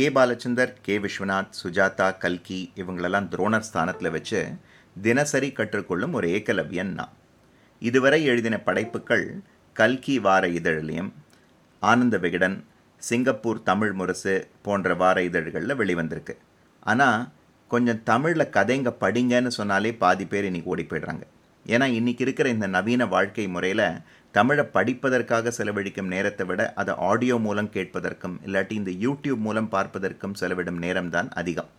K Balachander K Viswanath Sujatha கல்கி இவங்களெல்லாம் துரோணர் ஸ்தானத்தில் வச்சு தினசரி கற்றுக்கொள்ளும் ஒரு ஏகலவ்யன் நான். இதுவரை எழுதின படைப்புகள் கல்கி வார இதழிலையும் ஆனந்த விகடன் சிங்கப்பூர் தமிழ் முரசு போன்ற வார இதழ்களில் வெளிவந்திருக்கு. ஆனால் கொஞ்சம் தமிழில் கதைங்க படிங்கன்னு சொன்னாலே பாதி பேர் இன்னைக்கு ஓடி போயிடுறாங்க. ஏன்னா இன்னைக்கு இருக்கிற இந்த நவீன வாழ்க்கை முறையில் தமிழை படிப்பதற்காக செலவழிக்கும் நேரத்தை விட அதை ஆடியோ மூலம் கேட்பதற்கும் இல்லாட்டி இந்த யூடியூப் மூலம் பார்ப்பதற்கும் செலவிடும் நேரம்தான் அதிகம்.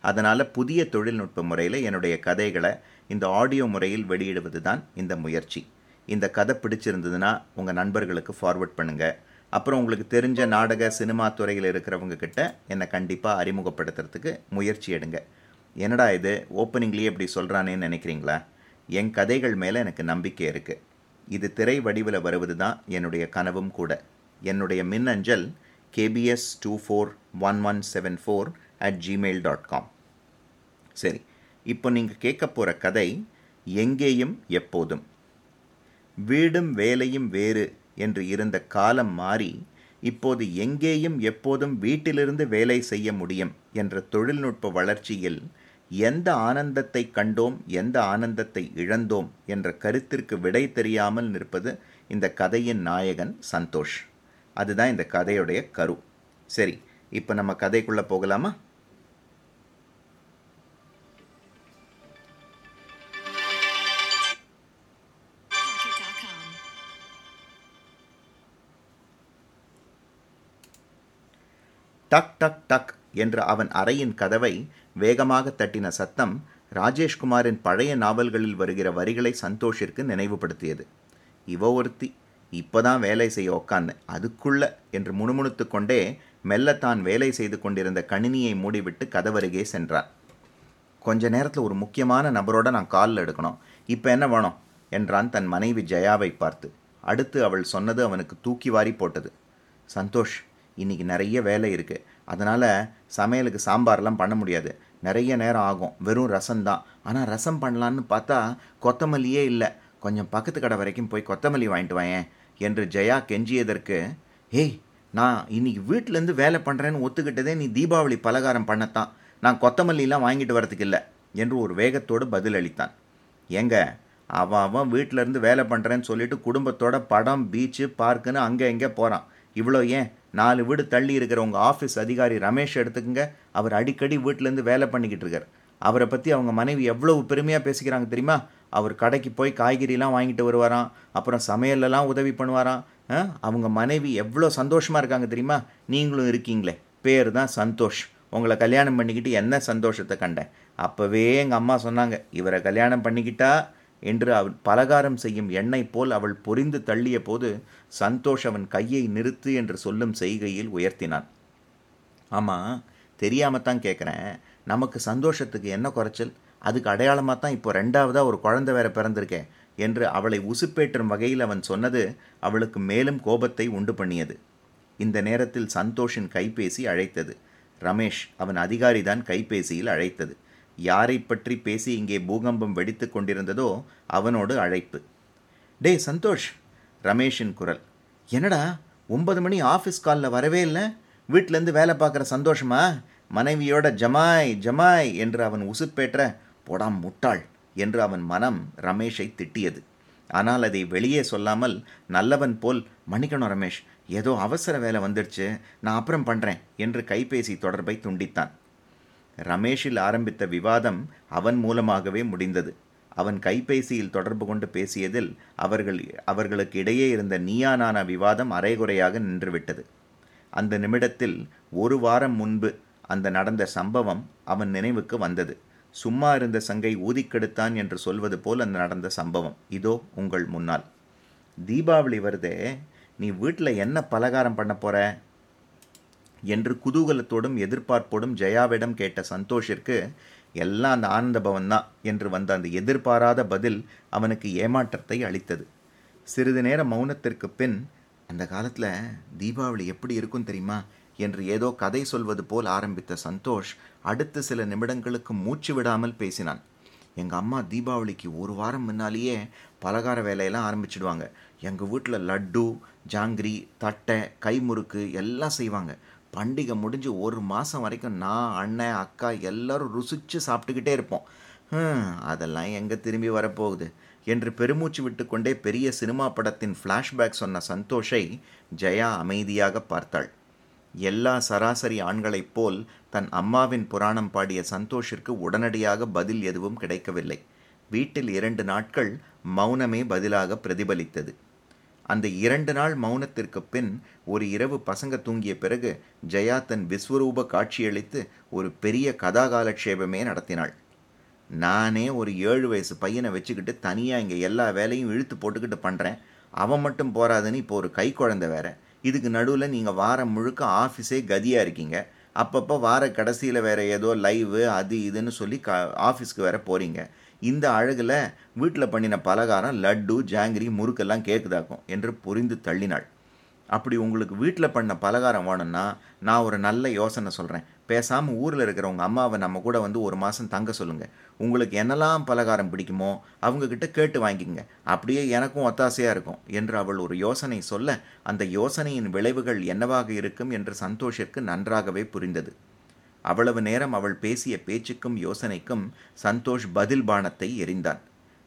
அதனால் புதிய தொழில்நுட்ப முறையில் என்னுடைய கதைகளை இந்த ஆடியோ முறையில் வெளியிடுவது தான் இந்த முயற்சி. இந்த கதை பிடிச்சிருந்ததுன்னா உங்கள் நண்பர்களுக்கு ஃபார்வர்ட் பண்ணுங்கள் அப்புறம் உங்களுக்கு தெரிஞ்ச நாடக சினிமா துறையில் இருக்கிறவங்க கிட்ட என்னை கண்டிப்பாக அறிமுகப்படுத்துறதுக்கு முயற்சி எடுங்க. என்னடா இது? ஓப்பனிங்லேயே இப்படி சொல்கிறானேன்னு நினைக்கிறீங்களா? என் கதைகள் மேலே எனக்கு நம்பிக்கை இருக்குது இது திரை வடிவில் வருவது தான் என்னுடைய கனவும் கூட. என்னுடைய மின்னஞ்சல் KPS two four one one seven four at Gmail dot com சரி இப்போ நீங்கள் கேட்க போகிற கதை எங்கேயும் எப்போதும். வீடும் வேலையும் வேறு என்று இருந்த காலம் மாறி இப்போது எங்கேயும் எப்போதும் வீட்டிலிருந்து வேலை செய்ய முடியும் என்ற தொழில்நுட்ப வளர்ச்சியில் எந்த ஆனந்தத்தை கண்டோம் எந்த ஆனந்தத்தை இழந்தோம் என்ற கருத்திற்கு விடை தெரியாமல் நிற்பது இந்த கதையின் நாயகன் சந்தோஷ். அதுதான் இந்த கதையுடைய கரு. சரி இப்போ நம்ம கதைக்குள்ளே போகலாமா? டக் டக் டக் என்ற அவன் அறையின் கதவை வேகமாக தட்டின சத்தம் ராஜேஷ்குமாரின் பழைய நாவல்களில் வருகிற வரிகளை சந்தோஷிற்கு நினைவுபடுத்தியது. இவ ஒருத்தி இப்போதான் வேலை செய்ய உக்காந்தேன் அதுக்குள்ள என்று முணுமுணுத்து கொண்டே மெல்ல தான் வேலை செய்து கொண்டிருந்த கணினியை மூடிவிட்டு கதவருகே சென்றார் கொஞ்ச நேரத்தில் ஒரு முக்கியமான நபரோட நான் காலில் எடுக்கணும். இப்போ என்ன வேணும்? என்றான் தன் மனைவி ஜெயாவை பார்த்து. அடுத்து அவள் சொன்னது அவனுக்கு தூக்கி வாரி போட்டது. சந்தோஷ் இன்னைக்கு நிறைய வேலை இருக்குது அதனால் சமையலுக்கு சாம்பார்லாம் பண்ண முடியாது. நிறைய நேரம் ஆகும். வெறும் ரசம் தான். ஆனால் ரசம் பண்ணலான்னு பார்த்தா கொத்தமல்லியே இல்லை. கொஞ்சம் பக்கத்து கடை வரைக்கும் போய் கொத்தமல்லி வாங்கிட்டு வாயேன் என்று ஜெயா கெஞ்சியதற்கு ஏய் நான் இன்னைக்கு வீட்டிலேருந்து வேலை பண்ணுறேன்னு ஒத்துக்கிட்டதே நீ தீபாவளி பலகாரம் பண்ணத்தான். நான் கொத்தமல்லிலாம் வாங்கிட்டு வரதுக்கு இல்லை. என்று ஒரு வேகத்தோடு பதிலளித்தான் ஏங்க அவன் அவன் வீட்டிலேருந்து வேலை பண்ணுறேன்னு சொல்லிட்டு குடும்பத்தோட படம் பீச்சு பார்க்குன்னு அங்கே இங்கே போகிறான் இவ்வளோ ஏன்? நாலு வீடு தள்ளி இருக்கிற உங்கள் ஆஃபீஸ் அதிகாரி ரமேஷ் எடுத்துக்கங்க. அவர் அடிக்கடி வீட்டிலேருந்து வேலை பண்ணிக்கிட்டு இருக்கார். அவரை பற்றி அவங்க மனைவி எவ்வளவு பெருமையாக பேசிக்கிறாங்க தெரியுமா? அவர் கடைக்கு போய் காய்கறிலாம் வாங்கிட்டு வருவாராம். அப்புறம் சமையல்லலாம் உதவி பண்ணுவாராம். ஆ? அவங்க மனைவி எவ்வளோ சந்தோஷமாக இருக்காங்க தெரியுமா? நீங்களும் இருக்கீங்களே. பேர் தான் சந்தோஷ். உங்களை கல்யாணம் பண்ணிக்கிட்டு என்ன சந்தோஷத்தை கண்டேன். அப்போவே எங்கள் அம்மா சொன்னாங்க இவரை கல்யாணம் பண்ணிக்கிட்டா என்று அவள் பலகாரம் செய்யும் எண்ணெய் போல் அவள் பொரிந்து தள்ளிய போது சந்தோஷ் அவன் கையை நிறுத்து என்று சொல்லும் செய்கையில் உயர்த்தினான். ஆமாம் தெரியாமத்தான் கேட்குறேன் நமக்கு சந்தோஷத்துக்கு என்ன குறைச்சல்? அதுக்கு அடையாளமாக தான் இப்போ ரெண்டாவதாக ஒரு குழந்தை வேற பிறந்திருக்கேன் என்று அவளை உசுப்பேற்றும் வகையில் அவன் சொன்னது அவளுக்கு மேலும் கோபத்தை உண்டு பண்ணியது. இந்த நேரத்தில் சந்தோஷின் கைபேசி அழைத்தது. ரமேஷ் அவன் அதிகாரிதான் கைபேசியில் அழைத்தது. யாரை பற்றி பேசி இங்கே பூகம்பம் வெடித்து கொண்டிருந்ததோ அவனோடு அழைப்பு. டேய் சந்தோஷ் ரமேஷின் குரல். என்னடா ஒன்பது மணி ஆஃபீஸ் காலில் வரவே இல்லை? வீட்டிலேருந்து வேலை பார்க்குற சந்தோஷமா? மனைவியோட ஜமாய் ஜமாய் என்று அவன் உசுப்பேற்ற போடாம் முட்டாள் என்று அவன் மனம் ரமேஷை திட்டியது. ஆனால் அதை வெளியே சொல்லாமல் நல்லவன் போல் மன்னிக்கணும் ரமேஷ் ஏதோ அவசர வேலை வந்துடுச்சு நான் அப்புறம் பண்ணுறேன் என்று கைபேசி தொடர்பை துண்டித்தான். ரமேஷில் ஆரம்பித்த விவாதம் அவன் மூலமாகவே முடிந்தது. அவன் கைபேசியில் தொடர்பு கொண்டு பேசியதில் அவர்கள் அவர்களுக்கு இடையே இருந்த நீயானான விவாதம் அரைகுறையாக நின்றுவிட்டது. அந்த நிமிடத்தில் ஒரு வாரம் முன்பு அந்த நடந்த சம்பவம் அவன் நினைவுக்கு வந்தது. சும்மா இருந்த சங்கை ஊதிக்கெடுத்தான் என்று சொல்வது போல் அந்த நடந்த சம்பவம். இதோ உங்கள் முன்னால். தீபாவளி வருதே. நீ வீட்டில் என்ன பலகாரம் பண்ண போற? என்று குதூகலத்தோடும் எதிர்பார்ப்போடும் ஜெயாவிடம் கேட்ட சந்தோஷிற்கு எல்லாம் அந்த ஆனந்த பவன் தான் என்று வந்த அந்த எதிர்பாராத பதில் அவனுக்கு ஏமாற்றத்தை அளித்தது. சிறிது நேர மௌனத்திற்கு பின் அந்த காலத்தில் தீபாவளி எப்படி இருக்கும் தெரியுமா? என்று ஏதோ கதை சொல்வது போல் ஆரம்பித்த சந்தோஷ் அடுத்த சில நிமிடங்களுக்கு மூச்சு விடாமல் பேசினான். எங்கள் அம்மா தீபாவளிக்கு ஒரு வாரம் முன்னாலேயே பலகார வேலையெல்லாம் ஆரம்பிச்சிடுவாங்க. எங்கள் வீட்டில் லட்டு ஜாங்கிரி தட்டை கைமுறுக்கு எல்லாம் செய்வாங்க. பண்டிகை முடிஞ்சு ஒரு மாதம் வரைக்கும் நான் அண்ணன் அக்கா எல்லாரும் ருசிச்சு சாப்பிட்டுக்கிட்டே இருப்போம். அதெல்லாம் எங்கே திரும்பி வரப்போகுது? என்று பெருமூச்சு விட்டுக்கொண்டே பெரிய சினிமா படத்தின் ஃப்ளாஷ்பேக் சொன்ன சந்தோஷை ஜெயா அமைதியாக பார்த்தாள். எல்லா சராசரி ஆண்களைப் போல் தன் அம்மாவின் புராணம் பாடிய சந்தோஷிற்கு உடனடியாக பதில் எதுவும் கிடைக்கவில்லை. வீட்டில் இரண்டு நாட்கள் மௌனமே பதிலாக பிரதிபலித்தது. அந்த இரண்டு நாள் மௌனத்திற்கு பின் ஒரு இரவு பசங்க தூங்கிய பிறகு ஜெயா தன் விஸ்வரூப காட்சியளித்து ஒரு பெரிய கதாகாலட்சேபமே நடத்தினாள். நானே ஒரு ஏழு வயசு பையனை வச்சுக்கிட்டு தனியாக இங்கே எல்லா வேலையும் இழுத்து போட்டுக்கிட்டு பண்ணுறேன் அவன் மட்டும் போறாதுன்னு இப்போ ஒரு கை குழந்தை வேற. இதுக்கு நடுவில் நீங்கள் வாரம் முழுக்க ஆஃபீஸே கதியாக இருக்கீங்க. அப்பப்போ வார கடைசியில் வேற ஏதோ லைவு அது இதுன்னு சொல்லி க ஆஃபீஸ்க்கு வேற போகிறீங்க இந்த அழகில் வீட்டில் பண்ணின பலகாரம் லட்டு ஜாங்கிரி முறுக்கெல்லாம் கேட்குதாக்கும் என்று புரிந்து தள்ளினாள். அப்படி உங்களுக்கு வீட்டில் பண்ண பலகாரம் வேணும்னா நான் ஒரு நல்ல யோசனை சொல்கிறேன் பேசாமல் ஊரில் இருக்கிற உங்கள் அம்மாவை நம்ம கூட வந்து ஒரு மாதம் தங்க சொல்லுங்கள் உங்களுக்கு என்னெல்லாம் பலகாரம் பிடிக்குமோ அவங்கக்கிட்ட கேட்டு வாங்கிக்கங்க. அப்படியே எனக்கும் ஒத்தாசையாக இருக்கும் என்று அவள் ஒரு யோசனை சொல்ல அந்த யோசனையின் விளைவுகள் என்னவாக இருக்கும் என்று சந்தோஷிற்கு நன்றாகவே புரிந்தது. அவ்வளவு நேரம் அவள் பேசிய பேச்சுக்கும் யோசனைக்கும் சந்தோஷ் பதில் பானத்தை எறிந்தான்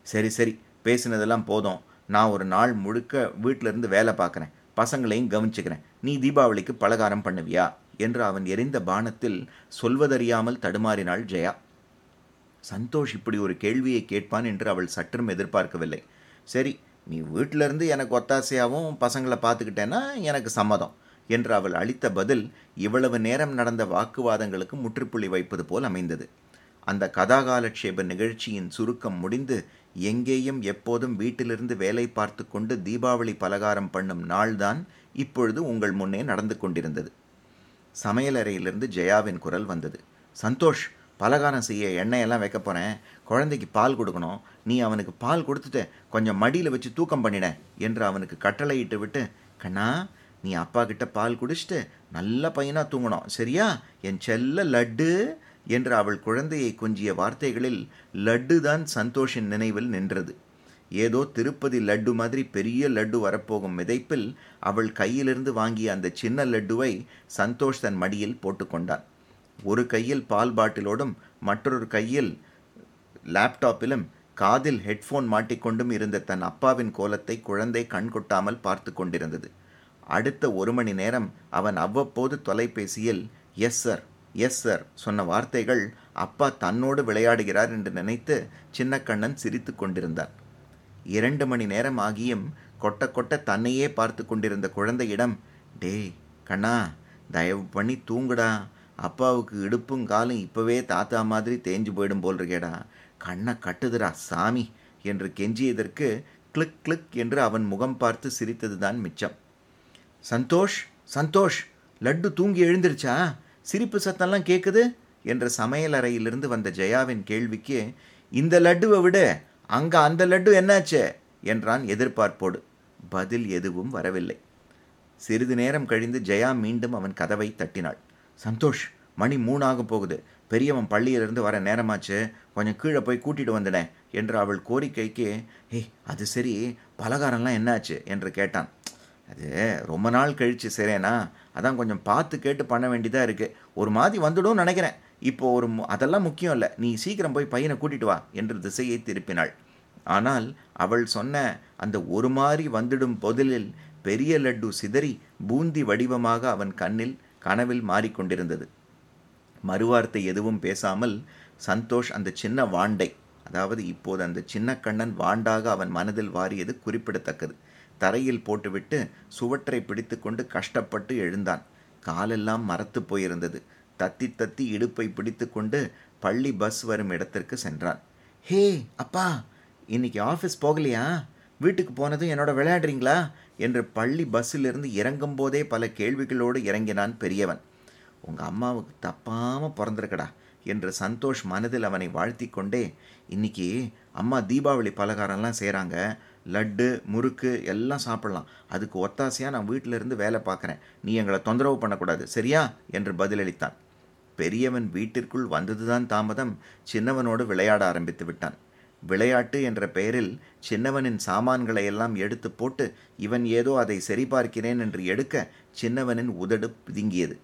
சரி சரி பேசினதெல்லாம் போதும். நான் ஒரு நாள் முழுக்க வீட்டிலிருந்து வேலை பார்க்குறேன். பசங்களையும் கவனிச்சுக்கிறேன். நீ தீபாவளிக்கு பலகாரம் பண்ணுவியா? என்று அவன் எரிந்த பானத்தில் சொல்வதறியாமல் தடுமாறினாள் ஜெயா. சந்தோஷ் இப்படி ஒரு கேள்வியை கேட்பான் என்று அவள் சற்றும் எதிர்பார்க்கவில்லை. சரி நீ வீட்டிலேருந்து எனக்கு ஒத்தாசையாகவும் பசங்களை பார்த்துக்கிட்டேன்னா எனக்கு சம்மதம். என்று அவள் அளித்த பதில் இவ்வளவு நேரம் நடந்த வாக்குவாதங்களுக்கு முற்றுப்புள்ளி வைப்பது போல் அமைந்தது. அந்த கதாகாலட்சேப நிகழ்ச்சியின் சுருக்கம் முடிந்து எங்கேயும் எப்போதும் வீட்டிலிருந்து வேலை பார்த்து கொண்டு தீபாவளி பலகாரம் பண்ணும் நாள்தான் இப்பொழுது உங்கள் முன்னே நடந்து கொண்டிருந்தது. சமையலறையிலிருந்து ஜெயாவின் குரல் வந்தது. சந்தோஷ் பலகாரம் செய்ய எண்ணெயெல்லாம் வைக்க போகிறேன் குழந்தைக்கு பால் கொடுக்கணும். நீ அவனுக்கு பால் கொடுத்துட்டு கொஞ்சம் மடியில் வச்சு தூக்கம் பண்ணிட என்று அவனுக்கு கட்டளையிட்டு விட்டு கண்ணா நீ அப்பா கிட்ட பால் குடிச்சிட்டு நல்ல பையனாக தூங்கணும் சரியா? என் செல்ல லட்டு என்று அவள் குழந்தையை கொஞ்சிய வார்த்தைகளில் லட்டு தான் சந்தோஷின் நினைவில் நின்றது. ஏதோ திருப்பதி லட்டு மாதிரி பெரிய லட்டு வரப்போகும் மிதைப்பில் அவள் கையிலிருந்து வாங்கிய அந்த சின்ன லட்டுவை சந்தோஷ் தன் மடியில் போட்டுக்கொண்டான் ஒரு கையில் பால் பாட்டிலோடும் மற்றொரு கையில் லேப்டாப்பிலும் காதில் ஹெட்ஃபோன் மாட்டிக்கொண்டும் இருந்த தன் அப்பாவின் கோலத்தை குழந்தை கண் கொட்டாமல் பார்த்து கொண்டிருந்தது. அடுத்த ஒரு மணி நேரம் அவன் அவ்வப்போது தொலைபேசியில் எஸ் சார் எஸ் சார் சொன்ன வார்த்தைகள் அப்பா தன்னோடு விளையாடுகிறார் என்று நினைத்து சின்னக்கண்ணன் சிரித்து கொண்டிருந்தான் இரண்டு மணி நேரம் ஆகியும் கொட்ட கொட்ட தன்னையே பார்த்து கொண்டிருந்த குழந்தையிடம் டேய் கண்ணா தயவு பண்ணி தூங்குடா. அப்பாவுக்கு இடுப்பும் காலும் இப்போவே தாத்தா மாதிரி தேஞ்சு போயிடும் போல் இருக்கேடா கண்ணை கட்டுதுடா சாமி. என்று கெஞ்சியதற்கு கிளிக் கிளிக் என்று அவன் முகம் பார்த்து சிரித்ததுதான் மிச்சம். சந்தோஷ் சந்தோஷ் லட்டு தூங்கி எழுந்திருச்சா? சிரிப்பு சத்தம்லாம் கேட்குது என்ற சமையல் அறையிலிருந்து வந்த ஜெயாவின் கேள்விக்கு இந்த லட்டுவை விட அங்கே அந்த லட்டு என்னாச்சு? என்றான் எதிர்பார்ப்போடு. பதில் எதுவும் வரவில்லை. சிறிது நேரம் கழிந்து ஜெயா மீண்டும் அவன் கதவை தட்டினாள். சந்தோஷ் மணி மூணாக போகுது. பெரியவன் பள்ளியிலிருந்து வர நேரமாச்சு. கொஞ்சம் கீழே போய் கூட்டிட்டு வந்துடேன் என்று அவள் கோரிக்கைக்கு ஏய் அது சரி. பலகாரம்லாம் என்னாச்சு? என்று கேட்டான். அது ரொம்ப நாள் கழிச்சு சரியானா அதான் கொஞ்சம் பார்த்து கேட்டு பண்ண வேண்டியதாக இருக்குது ஒரு மாதிரி வந்துடும் நினைக்கிறேன். இப்போ ஒரு மு- அதெல்லாம் முக்கியம் இல்லை. நீ சீக்கிரம் போய் பையனை கூட்டிட்டு வா என்று திசையை திருப்பினாள். ஆனால் அவள் சொன்ன அந்த ஒரு மாதிரி வந்துடும் பொதிலில் பெரிய லட்டு சிதறி பூந்தி வடிவமாக அவன் கண்ணில் கனவில் மாறிக்கொண்டிருந்தது. மறுவார்த்தை எதுவும் பேசாமல் சந்தோஷ் அந்த சின்ன வாண்டை அதாவது இப்போது அந்த சின்ன கண்ணன் வாண்டாக அவன் மனதில் வாரியது குறிப்பிடத்தக்கது. தரையில் போட்டுவிட்டு சுவற்றை பிடித்துக்கொண்டு கஷ்டப்பட்டு எழுந்தான். காலெல்லாம் மரத்து போயிருந்தது. தத்தி தத்தி இடுப்பை பிடித்துக்கொண்டு பள்ளி பஸ் வரும் இடத்திற்கு சென்றான். ஹே அப்பா இன்னைக்கு ஆஃபீஸ் போகலையா? வீட்டுக்கு போனதும் என்னோட விளையாடுறீங்களா? என்று பள்ளி பஸ்ஸிலிருந்து இறங்கும் போதே பல கேள்விகளோடு இறங்கினான் பெரியவன். உங்க அம்மாவுக்கு தப்பாம பிறந்திருக்கடா என்று சந்தோஷ் மனதில் அவனை வாழ்த்தி கொண்டே இன்னைக்கு அம்மா தீபாவளி பலகாரம்லாம் செய்கிறாங்க லட்டு முறுக்கு எல்லாம் சாப்பிடலாம். அதுக்கு ஒத்தாசையாக நான் வீட்டிலிருந்து வேலை பார்க்குறேன். நீ எங்களை தொந்தரவு பண்ணக்கூடாது சரியா? என்று பதிலளித்தான். பெரியவன் வீட்டிற்குள் வந்ததுதான் தாமதம். சின்னவனோடு விளையாட ஆரம்பித்து விட்டான். விளையாட்டு என்ற பெயரில் சின்னவனின் சாமான்களை எல்லாம் எடுத்து போட்டு இவன் ஏதோ அதை சரிபார்க்கிறேன் என்று எடுக்க சின்னவனின் உதடு பிதுங்கியது.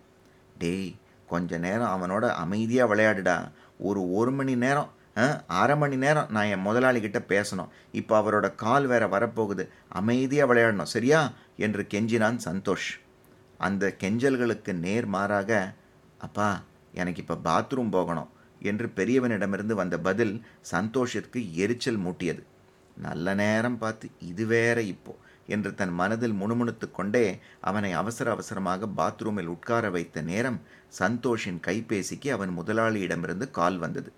டேய் கொஞ்ச நேரம் அவனோட அமைதியாக விளையாடுடா. ஒரு ஒரு மணி நேரம் அரை மணி நேரம் நான் என் முதலாளிகிட்ட பேசணும். இப்போ அவரோட கால் வேற வரப்போகுது. அமைதியாக விளையாடணும் சரியா? என்று கெஞ்சினான் சந்தோஷ். அந்த கெஞ்சல்களுக்கு நேர் மாறாக அப்பா எனக்கு இப்போ பாத்ரூம் போகணும் என்று பெரியவனிடமிருந்து வந்த பதில் சந்தோஷிற்கு எரிச்சல் மூட்டியது. நல்ல நேரம் பார்த்து இது வேற இப்போ என்று தன் மனதில் முணுமுணுத்து கொண்டே அவனை அவசர அவசரமாக பாத்ரூமில் உட்கார வைத்த நேரம் சந்தோஷின் கைபேசிக்கு அவன் முதலாளியிடமிருந்து கால் வந்தது.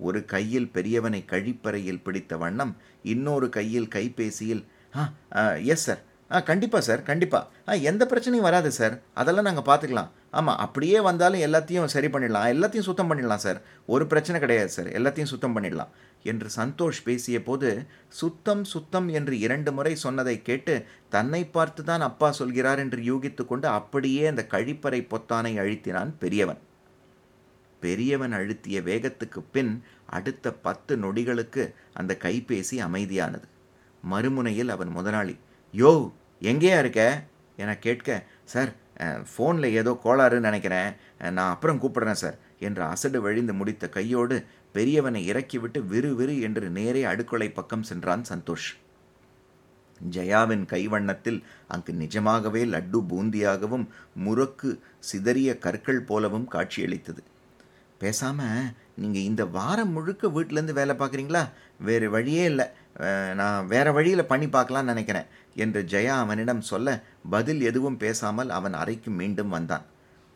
ஒரு கையில் பெரியவனை கழிப்பறையில் பிடித்த வண்ணம் இன்னொரு கையில் கைபேசியில் ஆ எஸ் சார் ஆ கண்டிப்பாக சார் கண்டிப்பாக ஆ எந்த பிரச்சனையும் வராது சார் அதெல்லாம் நாங்கள் பார்த்துக்கலாம் ஆமாம் அப்படியே வந்தாலும் எல்லாத்தையும் சரி பண்ணிடலாம். எல்லாத்தையும் சுத்தம் பண்ணிடலாம் சார் ஒரு பிரச்சனை கிடையாது சார் எல்லாத்தையும் சுத்தம் பண்ணிடலாம் என்று சந்தோஷ் பேசிய போது சுத்தம் சுத்தம் என்று இரண்டு முறை சொன்னதை கேட்டு தன்னை பார்த்து தான் அப்பா சொல்கிறார் என்று யூகித்து கொண்டு அப்படியே அந்த கழிப்பறை பொத்தானை அழித்தினான் பெரியவன். பெரியவன் அழுத்திய வேகத்துக்கு பின் அடுத்த பத்து நொடிகளுக்கு அந்த கைபேசி அமைதியானது. மறுமுனையில் அவன் முதலாளி யோ எங்கேயா இருக்க? என கேட்க சார் ஃபோனில் ஏதோ கோளாறுன்னு நினைக்கிறேன். நான் அப்புறம் கூப்பிடுறேன் சார் என்று அசடு வழிந்து முடித்த கையோடு பெரியவனை இறக்கிவிட்டு விறு விறு என்று நேரே அடுக்கொலை பக்கம் சென்றான் சந்தோஷ். ஜெயாவின் கைவண்ணத்தில் அங்கு நிஜமாகவே லட்டு பூந்தியாகவும் முறுக்கு சிதறிய கற்கள் போலவும் காட்சியளித்தது. பேசாமல் நீங்கள் இந்த வாரம் முழுக்க வீட்டிலேருந்து வேலை பார்க்குறீங்களா? வேறு வழியே இல்லை. நான் வேறு வழியில் பண்ணி பார்க்கலான்னு நினைக்கிறேன் என்று ஜெயா அவனிடம் சொல்ல பதில் எதுவும் பேசாமல் அவன் அறைக்கு மீண்டும் வந்தான்.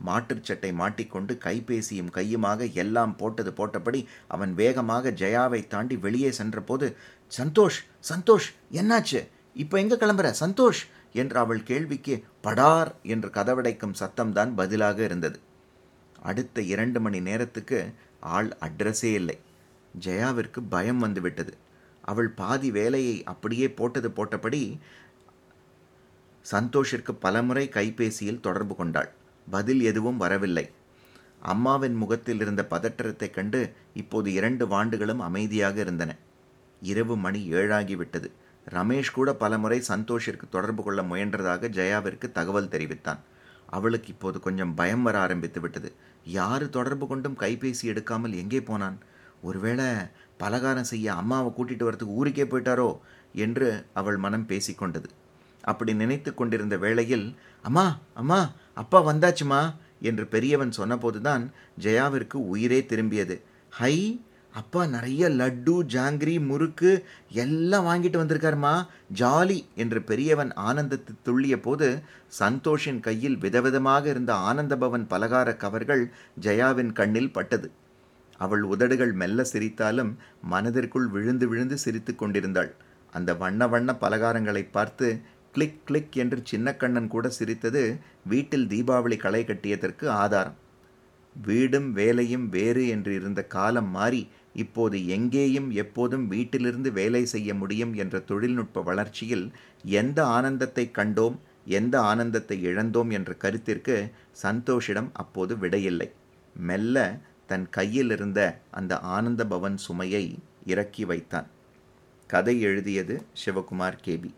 மாட்டுச் சட்டை மாட்டிக்கொண்டு கைபேசியும் கையுமாக எல்லாம் போட்டது போட்டபடி அவன் வேகமாக ஜெயாவை தாண்டி வெளியே சென்றபோது சந்தோஷ் சந்தோஷ் என்னாச்சு? இப்போ எங்கே கிளம்புற? சந்தோஷ்! என்று அவள் கேள்விக்கு படார்! என்று கதவடைக்கும் சத்தம்தான் பதிலாக இருந்தது. அடுத்த இரண்டு மணி நேரத்துக்கு ஆள் அட்ரஸே இல்லை. ஜெயாவிற்கு பயம் வந்துவிட்டது. அவள் பாதி வேலையை அப்படியே போட்டது போட்டபடி சந்தோஷிற்கு பலமுறை கைபேசியில் தொடர்பு கொண்டாள். பதில் எதுவும் வரவில்லை. அம்மாவின் முகத்தில் இருந்த பதற்றத்தைக் கண்டு இப்போது இரண்டு வாண்டுகளும் அமைதியாக இருந்தன. இரவு மணி ஏழாகிவிட்டது ரமேஷ் கூட பலமுறை சந்தோஷிற்கு தொடர்பு கொள்ள முயன்றதாக ஜெயாவிற்கு தகவல் தெரிவித்தான். அவளுக்கு இப்போது கொஞ்சம் பயம் வர ஆரம்பித்து விட்டது. யாரு தொடர்பு கொண்டும் கைபேசி எடுக்காமல் எங்கே போனான்? ஒருவேளை பலகாரம் செய்ய அம்மாவை கூட்டிட்டு வரதுக்கு ஊருக்கே போயிட்டாரோ என்று அவள் மனம் பேசிக்கொண்டது அப்படி நினைத்து கொண்டிருந்த வேளையில் அம்மா அம்மா அப்பா வந்தாச்சுமா? என்று பெரியவன் சொன்னபோதுதான் ஜெயாவிற்கு உயிரே திரும்பியது. ஹை அப்பா நிறைய லட்டு ஜாங்கிரி முறுக்கு எல்லாம் வாங்கிட்டு வந்திருக்காருமா? ஜாலி என்று பெரியவன் ஆனந்தத்தை துள்ளிய போது சந்தோஷின் கையில் விதவிதமாக இருந்த ஆனந்தபவன் பலகார கவர்கள் ஜெயாவின் கண்ணில் பட்டது. அவள் உதடுகள் மெல்ல சிரித்தாலும் மனதிற்குள் விழுந்து விழுந்து சிரித்துக் கொண்டிருந்தாள். அந்த வண்ண வண்ண பலகாரங்களை பார்த்து கிளிக் கிளிக் என்று சின்னக்கண்ணன் கூட சிரித்தது வீட்டில் தீபாவளி களை கட்டியதற்கு ஆதாரம். வீடும் வேலையும் வேறு என்று இருந்த காலம் மாறி இப்போது எங்கேயும் எப்போதும் வீட்டிலிருந்து வேலை செய்ய முடியும் என்ற தொழில்நுட்ப வளர்ச்சியில் எந்த ஆனந்தத்தை கண்டோம் எந்த ஆனந்தத்தை இழந்தோம் என்ற கருத்திற்கு சந்தோஷிடம் அப்போது விடையில்லை. மெல்ல தன் கையில் இருந்த அந்த ஆனந்த பவன் சுமையை இறக்கி வைத்தான். கதை எழுதியது சிவகுமார் கேபி